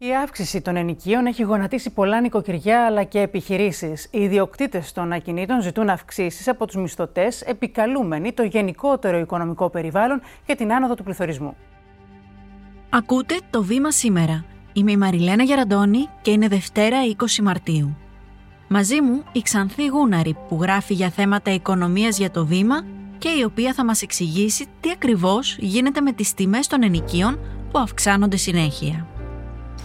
Η αύξηση των ενοικίων έχει γονατίσει πολλά νοικοκυριά αλλά και επιχειρήσεις. Οι ιδιοκτήτες των ακινήτων ζητούν αυξήσεις από τους μισθωτές, επικαλούμενοι το γενικότερο οικονομικό περιβάλλον και την άνοδο του πληθωρισμού. Ακούτε το βήμα σήμερα. Είμαι η Μαριλένα Γεραντώνη και είναι Δευτέρα 20 Μαρτίου. Μαζί μου η Ξανθή Γούναρη που γράφει για θέματα οικονομίας για το βήμα και η οποία θα μας εξηγήσει τι ακριβώς γίνεται με τις τιμές των ενοικίων που αυξάνονται συνέχεια.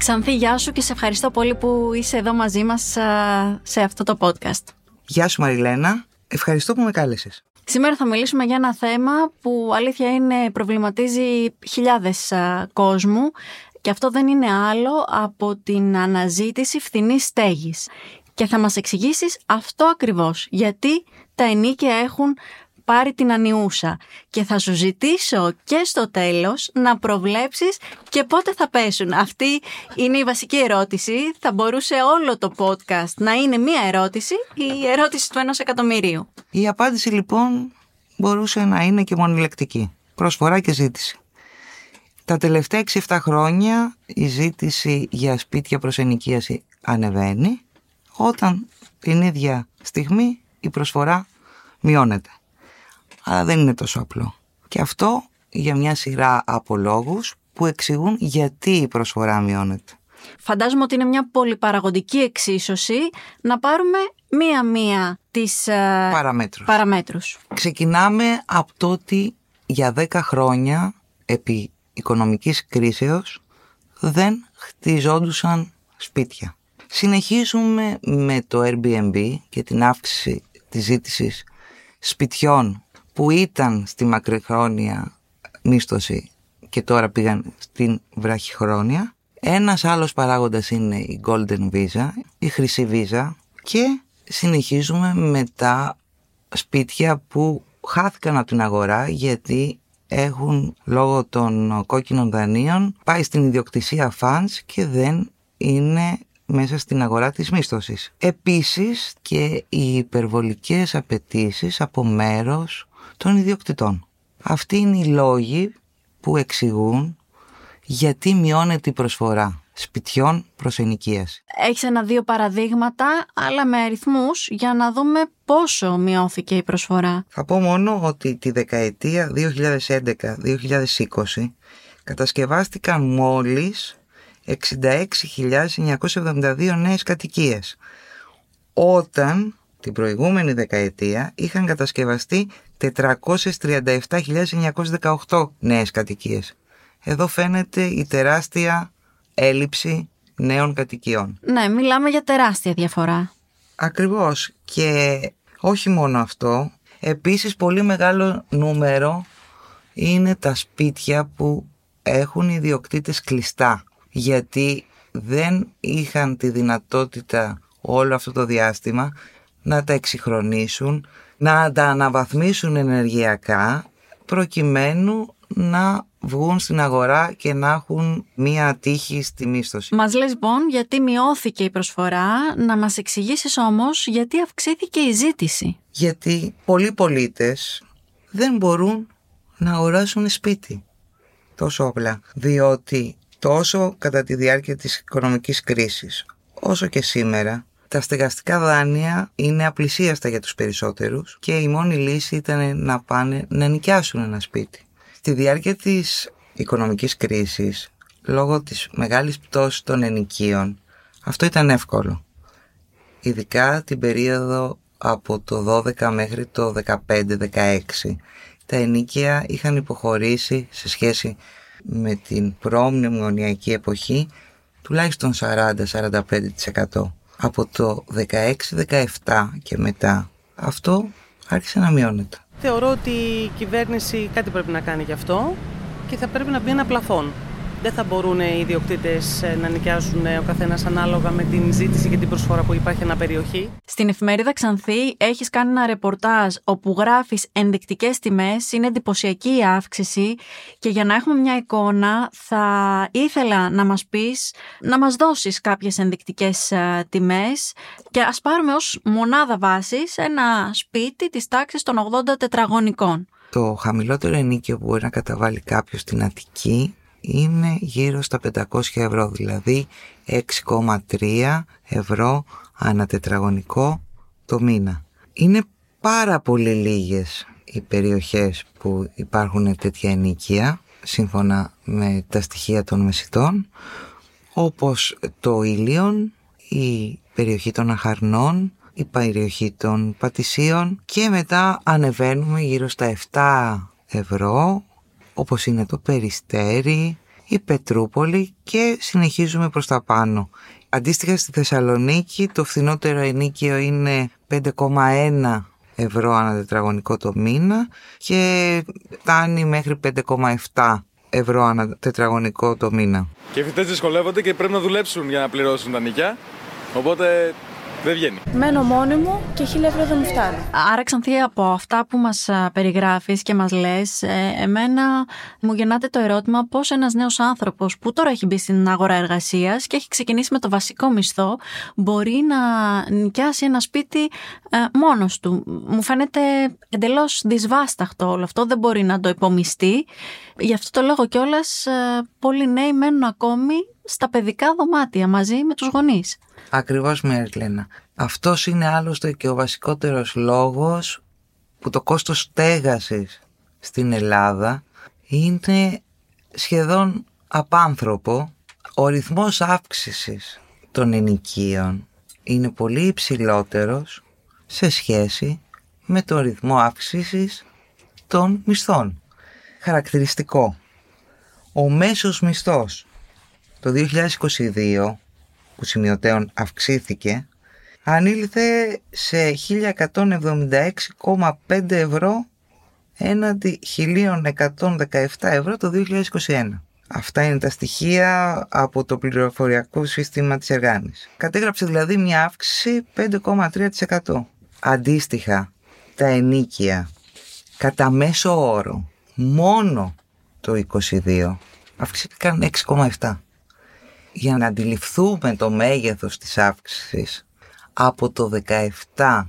Ξανθή, γεια σου και σε ευχαριστώ πολύ που είσαι εδώ μαζί μας σε αυτό το podcast. Γεια σου Μαριλένα, ευχαριστώ που με κάλεσες. Σήμερα θα μιλήσουμε για ένα θέμα που αλήθεια είναι προβληματίζει χιλιάδες κόσμου και αυτό δεν είναι άλλο από την αναζήτηση φθηνής στέγης. Και θα μας εξηγήσεις αυτό ακριβώς, γιατί τα ενίκαια έχουν πάρει την ανιούσα και θα σου ζητήσω και στο τέλος να προβλέψεις και πότε θα πέσουν. Αυτή είναι η βασική ερώτηση. Θα μπορούσε όλο το podcast να είναι μία ερώτηση, η ερώτηση του ενός εκατομμυρίου. Η απάντηση λοιπόν μπορούσε να είναι και μονηλεκτική. Προσφορά και ζήτηση. Τα τελευταία 6-7 χρόνια η ζήτηση για σπίτια προς ενοικίαση ανεβαίνει, όταν την ίδια στιγμή η προσφορά μειώνεται αλλά δεν είναι τόσο απλό. Και αυτό για μια σειρά από λόγους που εξηγούν γιατί η προσφορά μειώνεται. Φαντάζομαι ότι είναι μια πολυπαραγωγική εξίσωση να πάρουμε μία-μία τις ε, παραμέτρους. παραμέτρους. Ξεκινάμε από το ότι για 10 χρόνια επί οικονομικής κρίσεως δεν χτιζόντουσαν σπίτια. Συνεχίζουμε με το Airbnb και την αύξηση της ζήτησης σπιτιών που ήταν στη μακροχρόνια μίσθωση και τώρα πήγαν στην βραχυχρόνια. Ένας άλλος παράγοντας είναι η Golden Visa, η χρυσή Visa και συνεχίζουμε με τα σπίτια που χάθηκαν από την αγορά γιατί έχουν λόγω των κόκκινων δανείων πάει στην ιδιοκτησία funds και δεν είναι μέσα στην αγορά της μίσθωσης. Επίσης και οι υπερβολικές απαιτήσεις από μέρος των ιδιοκτητών. Αυτοί είναι οι λόγοι που εξηγούν γιατί μειώνεται η προσφορά σπιτιών προς ενοικίαση. Έχεις ένα-δύο παραδείγματα, αλλά με αριθμούς, για να δούμε πόσο μειώθηκε η προσφορά. Θα πω μόνο ότι τη δεκαετία 2011-2020 κατασκευάστηκαν μόλις 66.972 νέες κατοικίες. Όταν την προηγούμενη δεκαετία είχαν κατασκευαστεί 437.918 νέες κατοικίες. Εδώ φαίνεται η τεράστια έλλειψη νέων κατοικιών. Ναι, μιλάμε για τεράστια διαφορά. Ακριβώς. Και όχι μόνο αυτό, επίσης πολύ μεγάλο νούμερο είναι τα σπίτια που έχουν οι ιδιοκτήτες κλειστά. Γιατί δεν είχαν τη δυνατότητα όλο αυτό το διάστημα να τα εξυγχρονίσουν, να τα αναβαθμίσουν ενεργειακά προκειμένου να βγουν στην αγορά και να έχουν μία τύχη στη μίσθωση. Μας λες λοιπόν γιατί μειώθηκε η προσφορά, να μας εξηγήσεις όμως γιατί αυξήθηκε η ζήτηση. Γιατί πολλοί πολίτες δεν μπορούν να αγοράσουν σπίτι τόσο απλά, διότι τόσο κατά τη διάρκεια της οικονομικής κρίσης όσο και σήμερα τα στεγαστικά δάνεια είναι απλησίαστα για τους περισσότερους και η μόνη λύση ήταν να πάνε να νοικιάσουν ένα σπίτι. Στη διάρκεια της οικονομικής κρίσης, λόγω της μεγάλης πτώσης των ενοικίων, αυτό ήταν εύκολο. Ειδικά την περίοδο από το 12 μέχρι το 15-16. Τα ενίκια είχαν υποχωρήσει σε σχέση με την προμνημονιακή εποχή τουλάχιστον 40-45% από το 16-17 και μετά αυτό άρχισε να μειώνεται. Θεωρώ ότι η κυβέρνηση κάτι πρέπει να κάνει γι' αυτό και θα πρέπει να μπει ένα πλαφόν δεν θα μπορούν οι ιδιοκτήτες ε, να νοικιάσουν ε, ο καθένας ανάλογα με την ζήτηση και την προσφορά που υπάρχει ένα περιοχή. Στην εφημερίδα Ξανθή έχεις κάνει ένα ρεπορτάζ όπου γράφεις ενδεικτικές τιμές, είναι εντυπωσιακή η αύξηση και για να έχουμε μια εικόνα θα ήθελα να μας πεις, να μας δώσεις κάποιες ενδεικτικές ε, τιμές και ας πάρουμε ως μονάδα βάσης ένα σπίτι της τάξης των 80 τετραγωνικών. Το χαμηλότερο ενίκιο που μπορεί να καταβάλει κάποιος στην Αττική είναι γύρω στα 500 ευρώ, δηλαδή 6,3 ευρώ ανά τετραγωνικό το μήνα. Είναι πάρα πολύ λίγες οι περιοχές που υπάρχουν τέτοια ενοικία, σύμφωνα με τα στοιχεία των μεσητών, όπως το Ήλιον, η περιοχή των Αχαρνών, η περιοχή των Πατησίων και μετά ανεβαίνουμε γύρω στα 7 ευρώ όπως είναι το Περιστέρι, η Πετρούπολη και συνεχίζουμε προς τα πάνω. Αντίστοιχα στη Θεσσαλονίκη το φθηνότερο ενίκιο είναι 5,1 ευρώ ανά τετραγωνικό το μήνα και φτάνει μέχρι 5,7 ευρώ ανά τετραγωνικό το μήνα. Και οι φοιτητές δυσκολεύονται και πρέπει να δουλέψουν για να πληρώσουν τα νοικιά. Οπότε δεν βγαίνει. Μένω μόνη μου και χίλια ευρώ δεν μου φτάνει. Άρα, Ξανθή, από αυτά που μας περιγράφεις και μας λες, ε, εμένα μου γεννάται το ερώτημα πώς ένας νέος άνθρωπος που τώρα έχει μπει στην αγορά εργασίας και έχει ξεκινήσει με το βασικό μισθό μπορεί να νοικιάσει ένα σπίτι ε, μόνος του. Μου φαίνεται εντελώς δυσβάσταχτο όλο αυτό, δεν μπορεί να το υπομειστεί. Γι' αυτό το λόγο κιόλας ε, πολλοί νέοι μένουν ακόμη στα παιδικά δωμάτια μαζί με τους γονείς. Ακριβώς Μέρλενα. Αυτός είναι άλλωστε και ο βασικότερος λόγος που το κόστος στέγασης στην Ελλάδα είναι σχεδόν απάνθρωπο. Ο ρυθμός αύξησης των ενοικίων είναι πολύ υψηλότερος σε σχέση με το ρυθμό αύξησης των μισθών. Χαρακτηριστικό. Ο μέσος μισθός το 2022 που σημειωτέων αυξήθηκε ανήλθε σε 1176,5 ευρώ έναντι 1117 ευρώ το 2021. Αυτά είναι τα στοιχεία από το πληροφοριακό σύστημα της Εργάνης. Κατέγραψε δηλαδή μια αύξηση 5,3%. Αντίστοιχα, τα ενίκια κατά μέσο όρο μόνο το 22 αυξήθηκαν 6,7 για να αντιληφθούμε το μέγεθος της αύξησης από το 17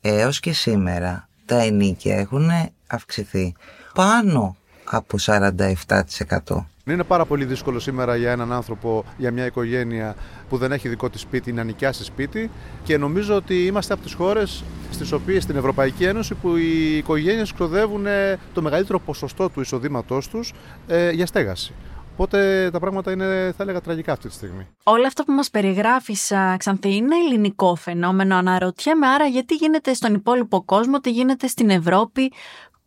έως και σήμερα τα ενίκια έχουν αυξηθεί πάνω από 47%. Είναι πάρα πολύ δύσκολο σήμερα για έναν άνθρωπο, για μια οικογένεια που δεν έχει δικό της σπίτι να νοικιάσει σπίτι και νομίζω ότι είμαστε από τις χώρες στις οποίες στην Ευρωπαϊκή Ένωση που οι οικογένειες ξοδεύουν το μεγαλύτερο ποσοστό του εισοδήματός τους ε, για στέγαση. Οπότε τα πράγματα είναι, θα έλεγα, τραγικά αυτή τη στιγμή. Όλα αυτά που μας περιγράφεις, Ξανθή, είναι ελληνικό φαινόμενο. Αναρωτιέμαι άρα γιατί γίνεται στον υπόλοιπο κόσμο, τι γίνεται στην Ευρώπη,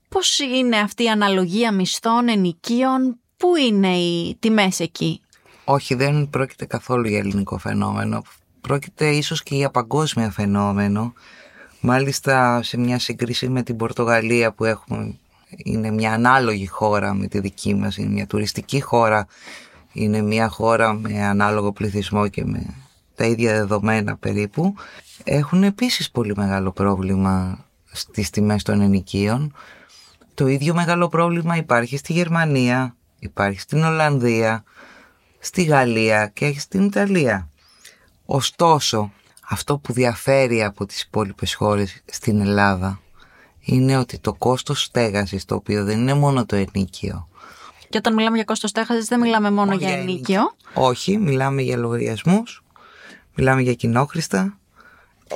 πώς είναι αυτή η αναλογία μισθών, ενοικίων, πού είναι οι τιμές εκεί; Όχι, δεν πρόκειται καθόλου για ελληνικό φαινόμενο. Πρόκειται ίσως και για παγκόσμιο φαινόμενο. Μάλιστα σε μια σύγκριση με την Πορτογαλία που έχουμε είναι μια ανάλογη χώρα με τη δική μας, είναι μια τουριστική χώρα, είναι μια χώρα με ανάλογο πληθυσμό και με τα ίδια δεδομένα περίπου, έχουν επίσης πολύ μεγάλο πρόβλημα στις τιμές των ενοικίων. Το ίδιο μεγάλο πρόβλημα υπάρχει στη Γερμανία, υπάρχει στην Ολλανδία, στη Γαλλία και στην Ιταλία. Ωστόσο, αυτό που διαφέρει από τις υπόλοιπες χώρες στην Ελλάδα είναι ότι το κόστος στέγασης, το οποίο δεν είναι μόνο το ενίκιο. Και όταν μιλάμε για κόστος στέγασης δεν μιλάμε μόνο για, για ενίκιο. Όχι, μιλάμε για λογαριασμούς, μιλάμε για κοινόχρηστα.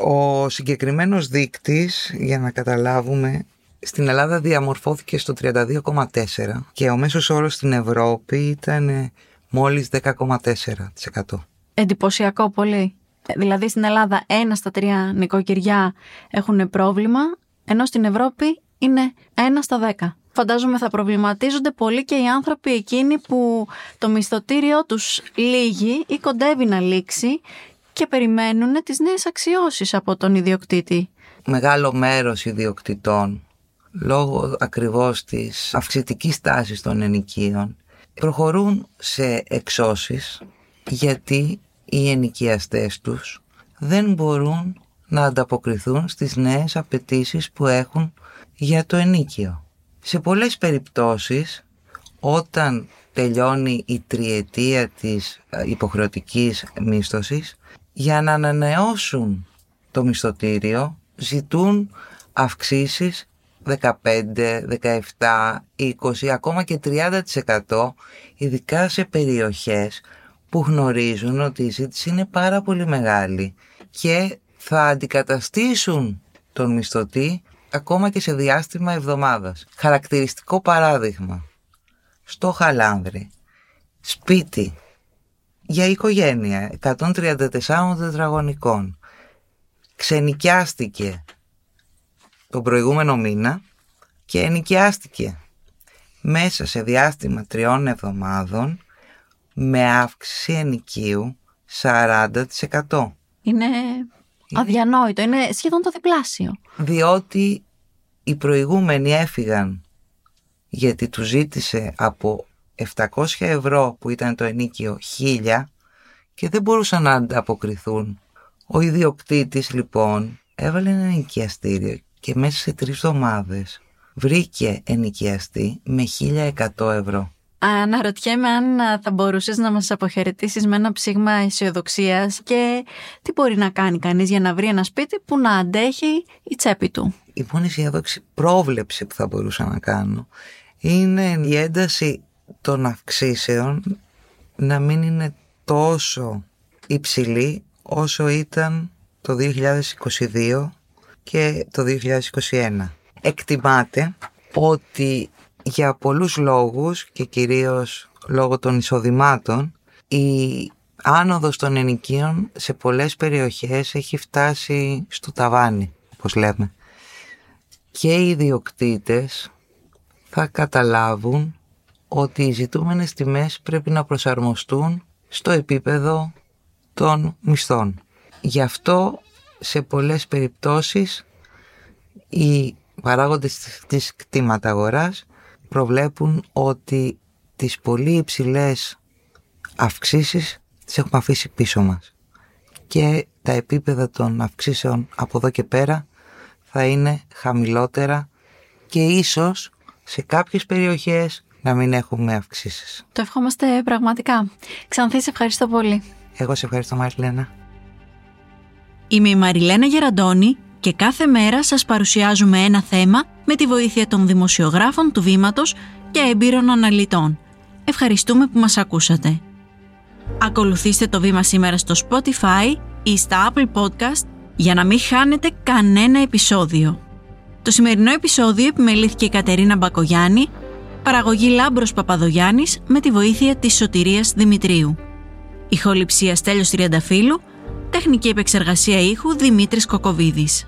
Ο συγκεκριμένος δείκτης, για να καταλάβουμε, στην Ελλάδα διαμορφώθηκε στο 32,4 και ο μέσος όρος στην Ευρώπη ήταν μόλις 10,4%. Εντυπωσιακό πολύ. Δηλαδή στην Ελλάδα ένα στα τρία νοικοκυριά έχουν πρόβλημα, ενώ στην Ευρώπη είναι ένα στα δέκα. Φαντάζομαι θα προβληματίζονται πολύ και οι άνθρωποι εκείνοι που το μισθωτήριό τους λύγει ή κοντεύει να λήξει και περιμένουν τις νέες αξιώσεις από τον ιδιοκτήτη. Μεγάλο μέρος ιδιοκτητών, λόγω ακριβώς της αυξητικής τάσης των ενοικίων, προχωρούν σε εξώσεις γιατί οι ενοικιαστές τους δεν μπορούν να ανταποκριθούν στις νέες απαιτήσεις που έχουν για το ενίκιο. Σε πολλές περιπτώσεις, όταν τελειώνει η τριετία της ε, υποχρεωτικής μίσθωσης, για να ανανεώσουν το μισθωτήριο ζητούν αυξήσεις 15, 17, 20, ακόμα και 30% ειδικά σε περιοχές που γνωρίζουν ότι η ζήτηση είναι πάρα πολύ μεγάλη και θα αντικαταστήσουν τον μισθωτή ακόμα και σε διάστημα εβδομάδας. Χαρακτηριστικό παράδειγμα. Στο Χαλάνδρη, σπίτι για οικογένεια 134 τετραγωνικών ξενικιάστηκε τον προηγούμενο μήνα και ενοικιάστηκε μέσα σε διάστημα τριών εβδομάδων με αύξηση ενοικίου 40%. Είναι αδιανόητο, είναι σχεδόν το διπλάσιο. Διότι οι προηγούμενοι έφυγαν γιατί τους ζήτησε από 700 ευρώ που ήταν το ενίκιο 1000 και δεν μπορούσαν να ανταποκριθούν. Ο ιδιοκτήτης λοιπόν έβαλε ένα ενοικιαστήριο και μέσα σε τρεις εβδομάδες βρήκε ενοικιαστή με 1100 ευρώ. Αναρωτιέμαι αν θα μπορούσες να μας αποχαιρετήσεις με ένα ψήγμα αισιοδοξίας και τι μπορεί να κάνει κανείς για να βρει ένα σπίτι που να αντέχει η τσέπη του. Η μόνη αισιοδόξη πρόβλεψη που θα μπορούσα να κάνω είναι η ένταση των αυξήσεων να μην είναι τόσο υψηλή όσο ήταν το 2022 και το 2021. Εκτιμάται ότι για πολλούς λόγους και κυρίως λόγω των εισοδημάτων η άνοδος των ενοικίων σε πολλές περιοχές έχει φτάσει στο ταβάνι, όπως λέμε. Και οι ιδιοκτήτες θα καταλάβουν ότι οι ζητούμενες τιμές πρέπει να προσαρμοστούν στο επίπεδο των μισθών. Γι' αυτό σε πολλές περιπτώσεις οι παράγοντες της κτήματας αγοράς προβλέπουν ότι τις πολύ υψηλές αυξήσεις τις έχουμε αφήσει πίσω μας και τα επίπεδα των αυξήσεων από εδώ και πέρα θα είναι χαμηλότερα και ίσως σε κάποιες περιοχές να μην έχουμε αυξήσεις. Το ευχόμαστε πραγματικά. Ξανθή, σε ευχαριστώ πολύ. Εγώ σε ευχαριστώ Μαριλένα. Είμαι η Μαριλένα Γεραντώνη και κάθε μέρα σας παρουσιάζουμε ένα θέμα με τη βοήθεια των δημοσιογράφων του Βήματος και έμπειρων αναλυτών. Ευχαριστούμε που μας ακούσατε. Ακολουθήστε το Βήμα σήμερα στο Spotify ή στα Apple Podcast για να μην χάνετε κανένα επεισόδιο. Το σημερινό επεισόδιο επιμελήθηκε η Κατερίνα Μπακογιάννη, παραγωγή Λάμπρος Παπαδογιάννης με τη βοήθεια της Σωτηρίας Δημητρίου. Ηχοληψίας Στέλιος Τριανταφύλου, τεχνική επεξεργασία ήχου Δημήτρης Κοκοβίδης.